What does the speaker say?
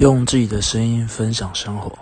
用自己的声音分享生活。